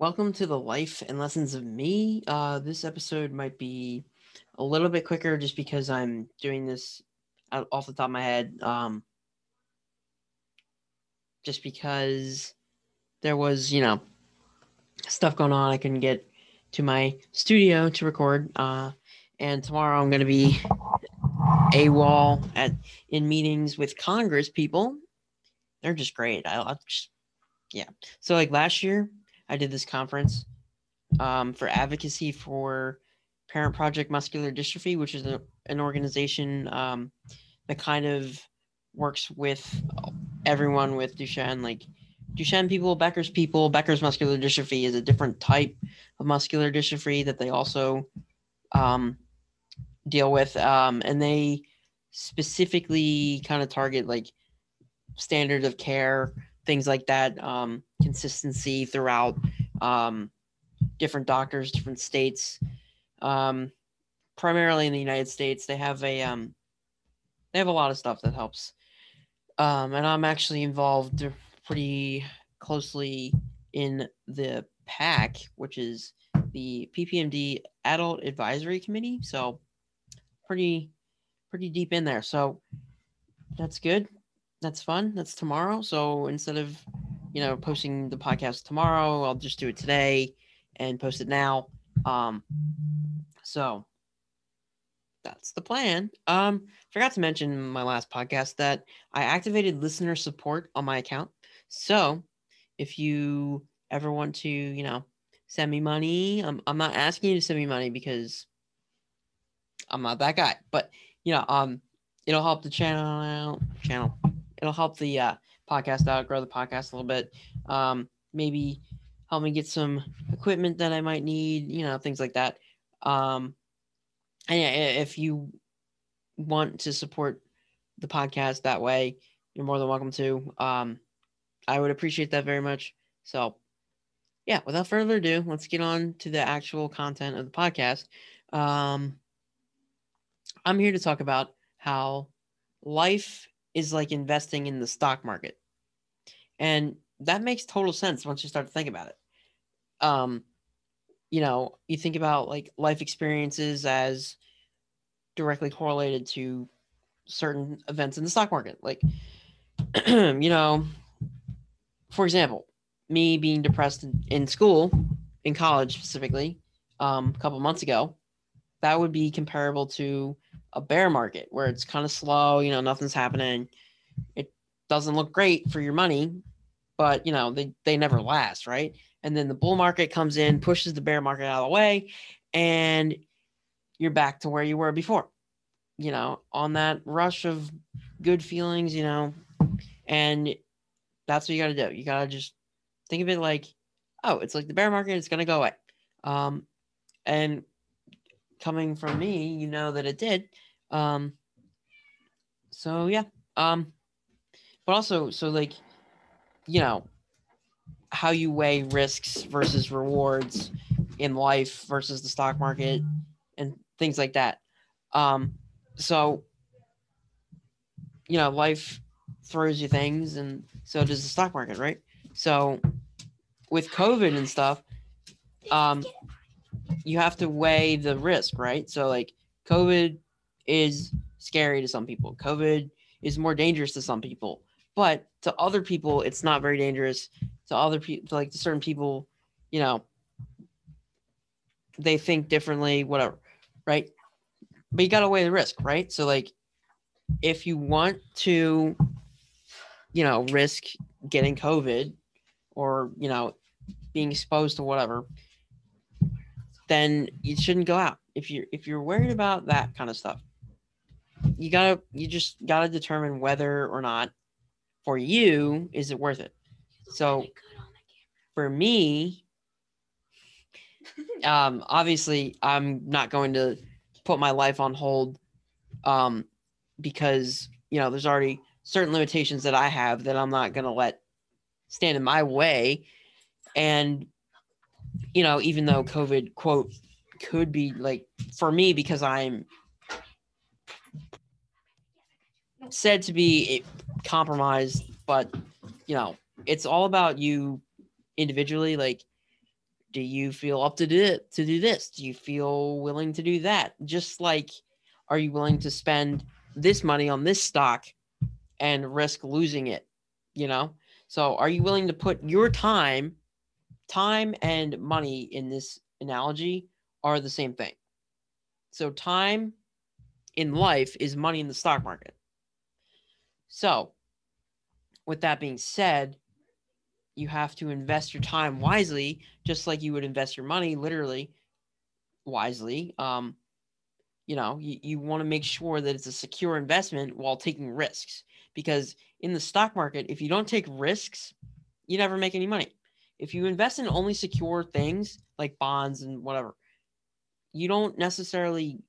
Welcome to the life and lessons of me. Uh, this episode might be a little bit quicker just because I'm doing this off the top of my head. Um, just because there was, you know, stuff going on, I couldn't get to my studio to record. Uh, and tomorrow I'm going to be AWOL at in meetings with Congress people. They're just great. I, I just, yeah. So like last year, I did this conference um, for advocacy for Parent Project Muscular Dystrophy, which is a, an organization um, that kind of works with everyone with Duchenne, like Duchenne people, Becker's people. Becker's muscular dystrophy is a different type of muscular dystrophy that they also um, deal with, um, and they specifically kind of target like standard of care, things like that, um, consistency throughout um, different doctors, different states. Um, primarily in the United States, they have a um, they have a lot of stuff that helps. Um, and I'm actually involved pretty closely in the PAC, which is the PPMD Adult Advisory Committee. So pretty pretty deep in there. So that's good. That's fun. That's tomorrow. So instead of you know posting the podcast tomorrow, I'll just do it today and post it now. Um, so that's the plan. Um, forgot to mention in my last podcast that I activated listener support on my account. So if you ever want to, you know, send me money, I'm, I'm not asking you to send me money because I'm not that guy, but you know, um, it'll help the channel out, channel. It'll help the uh, podcast out, grow the podcast a little bit. Um, maybe help me get some equipment that I might need, you know, things like that. Um, and yeah, if you want to support the podcast that way, you're more than welcome to. Um, I would appreciate that very much. So, yeah, without further ado, let's get on to the actual content of the podcast. Um, I'm here to talk about how life is like investing in the stock market. And that makes total sense once you start to think about it. Um, you know, you think about like life experiences as directly correlated to certain events in the stock market. Like, you know, for example, me being depressed in, in school, in college specifically, um, a couple months ago, that would be comparable to a bear market where it's kind of slow, you know, nothing's happening. It doesn't look great for your money, but you know, they, they never last, right? And then the bull market comes in, pushes the bear market out of the way, and you're back to where you were before, you know, on that rush of good feelings, you know, and that's what you got to do. You got to just think of it like, oh, it's like the bear market, it's going to go away. Um, and coming from me, you know that it did. Um, so yeah. Um, but also, so like, you know, how you weigh risks versus rewards in life versus the stock market and things like that. Um, so, you know, life throws you things, and so does the stock market, right? So, with COVID and stuff, um, you have to weigh the risk, right? So, like, COVID is scary to some people. COVID is more dangerous to some people, but to other people, it's not very dangerous. To other people, like to certain people, you know, they think differently, whatever, right? But you got to weigh the risk, right? So, like, if you want to, you know, risk getting COVID or, you know, being exposed to whatever, then you shouldn't go out. If you're if you're worried about that kind of stuff, you gotta you just gotta determine whether or not for you is it worth it. So for me, um, obviously I'm not going to put my life on hold um, because you know there's already certain limitations that I have that I'm not going to let stand in my way. And you know, even though COVID quote could be like for me because I'm said to be compromised, but you know, it's all about you individually. Like do you feel up to do to do this? Do you feel willing to do that? Just like are you willing to spend this money on this stock and risk losing it? You know? So are you willing to put your time, time and money in this analogy are the same thing. So time in life is money in the stock market. So, with that being said, you have to invest your time wisely, just like you would invest your money, literally wisely. Um, you know, you, you want to make sure that it's a secure investment while taking risks. Because in the stock market, if you don't take risks, you never make any money. If you invest in only secure things like bonds and whatever, you don't necessarily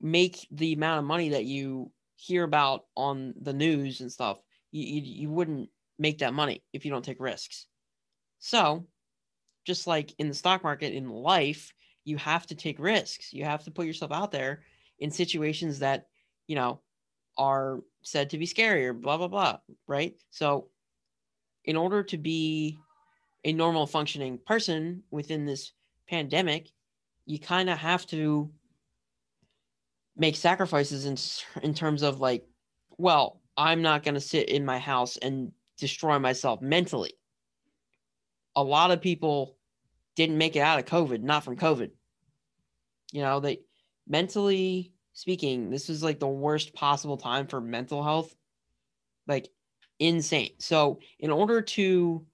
make the amount of money that you hear about on the news and stuff. You, you, you wouldn't make that money if you don't take risks. So, just like in the stock market, in life, you have to take risks. You have to put yourself out there in situations that, you know, are said to be scary or blah, blah, blah. Right. So, in order to be a normal functioning person within this pandemic, you kind of have to make sacrifices in in terms of like, well, I'm not going to sit in my house and destroy myself mentally. A lot of people didn't make it out of COVID, not from COVID. You know, they mentally speaking, this is like the worst possible time for mental health. Like insane. So, in order to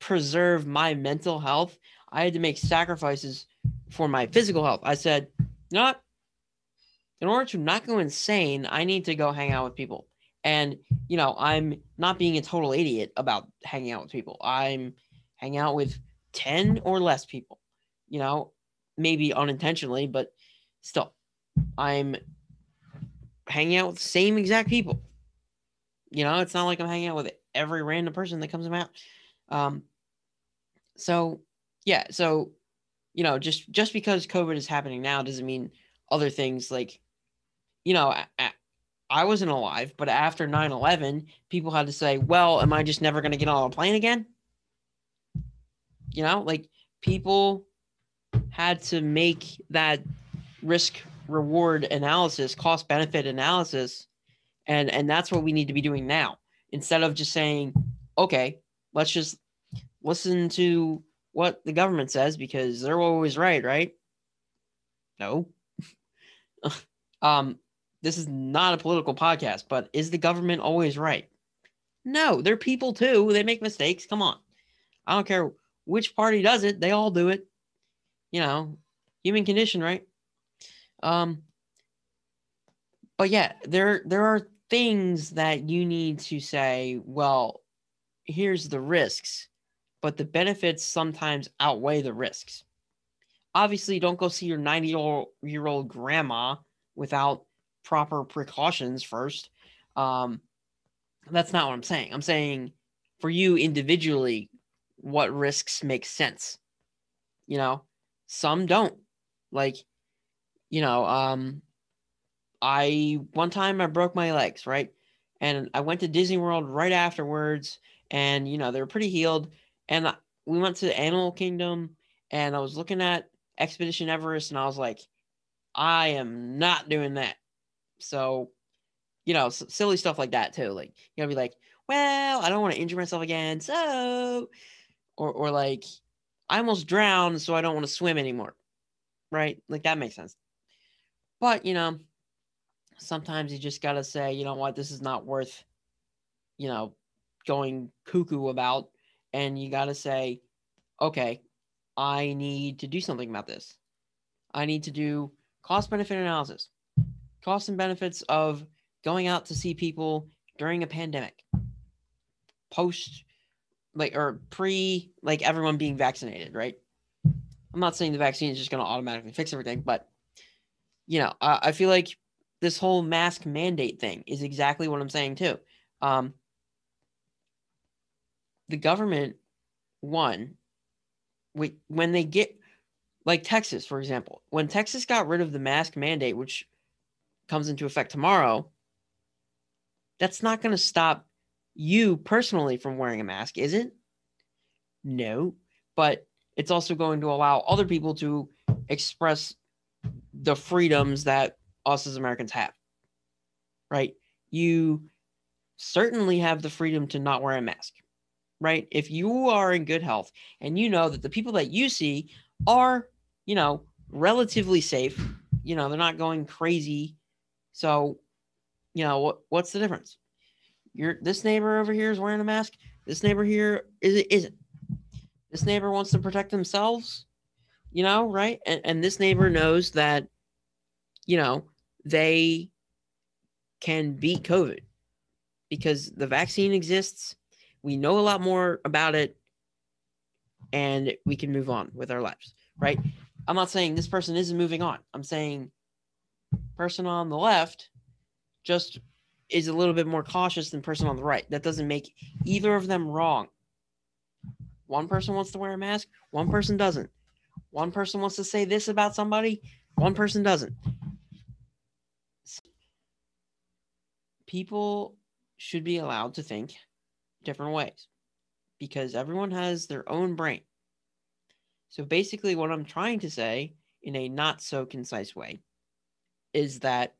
preserve my mental health, I had to make sacrifices for my physical health. I said, you know what? In order to not go insane, I need to go hang out with people. And, you know, I'm not being a total idiot about hanging out with people. I'm hanging out with 10 or less people, you know, maybe unintentionally, but still, I'm hanging out with the same exact people. You know, it's not like I'm hanging out with every random person that comes out. Um, so yeah, so you know, just just because COVID is happening now doesn't mean other things like, you know, I, wasn't alive, but after 9-11, people had to say, well, am I just never going to get on a plane again? You know, like people had to make that risk reward analysis, cost benefit analysis, and and that's what we need to be doing now. Instead of just saying, okay, let's just listen to what the government says because they're always right, right? No. um, this is not a political podcast, but is the government always right? No, they're people too. They make mistakes. Come on. I don't care which party does it, they all do it. You know, human condition, right? Um but yeah, there there are things that you need to say, well, here's the risks but the benefits sometimes outweigh the risks. Obviously, don't go see your 90 year old grandma without proper precautions first. Um, that's not what I'm saying. I'm saying for you individually, what risks make sense. You know, some don't. Like, you know, um, I one time I broke my legs, right? And I went to Disney World right afterwards, and you know, they were pretty healed and we went to Animal Kingdom, and I was looking at Expedition Everest, and I was like, I am not doing that. So, you know, silly stuff like that too. Like you gotta be like, well, I don't want to injure myself again, so, or or like, I almost drowned, so I don't want to swim anymore, right? Like that makes sense. But you know, sometimes you just gotta say, you know what, this is not worth, you know, going cuckoo about and you got to say, okay, I need to do something about this. I need to do cost benefit analysis, costs and benefits of going out to see people during a pandemic, post like or pre like everyone being vaccinated, right? I'm not saying the vaccine is just going to automatically fix everything, but you know, I feel like this whole mask mandate thing is exactly what I'm saying too. Um, the government one when they get like Texas, for example, when Texas got rid of the mask mandate, which comes into effect tomorrow, that's not going to stop you personally from wearing a mask, is it? No, but it's also going to allow other people to express the freedoms that us as Americans have. Right? You certainly have the freedom to not wear a mask. Right? If you are in good health and you know that the people that you see are, you know, relatively safe, you know, they're not going crazy. So, you know, what what's the difference? Your this neighbor over here is wearing a mask. This neighbor here is isn't. This neighbor wants to protect themselves, you know, right? And and this neighbor knows that, you know, they can beat COVID because the vaccine exists. We know a lot more about it and we can move on with our lives, right? I'm not saying this person isn't moving on. I'm saying person on the left just is a little bit more cautious than person on the right. That doesn't make either of them wrong. One person wants to wear a mask, one person doesn't. One person wants to say this about somebody, one person doesn't. People should be allowed to think different ways because everyone has their own brain. So basically, what I'm trying to say in a not so concise way is that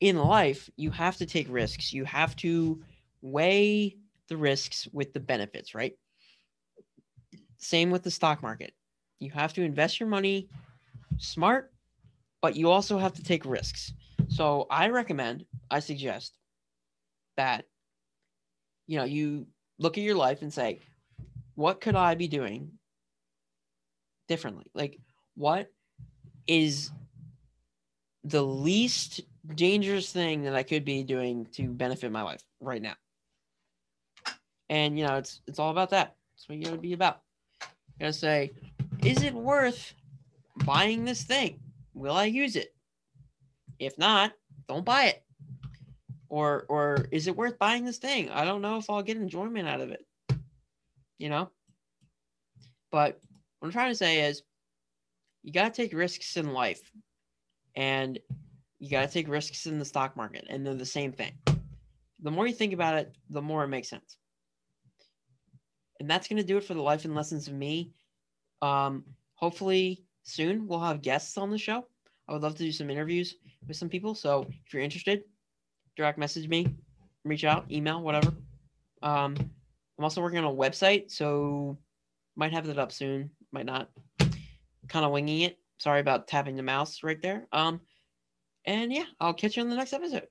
in life, you have to take risks. You have to weigh the risks with the benefits, right? Same with the stock market. You have to invest your money smart, but you also have to take risks. So I recommend, I suggest that you know, you look at your life and say, what could I be doing differently? Like what is the least dangerous thing that I could be doing to benefit my life right now. And you know, it's it's all about that. That's what you gotta be about. You gotta say, is it worth buying this thing? Will I use it? If not, don't buy it. Or or is it worth buying this thing? I don't know if I'll get enjoyment out of it. You know? But what I'm trying to say is you gotta take risks in life. And you got to take risks in the stock market, and they're the same thing. The more you think about it, the more it makes sense. And that's going to do it for the life and lessons of me. Um, hopefully, soon we'll have guests on the show. I would love to do some interviews with some people. So if you're interested, direct message me, reach out, email, whatever. Um, I'm also working on a website, so might have that up soon, might not. Kind of winging it. Sorry about tapping the mouse right there. Um, and yeah, I'll catch you on the next episode.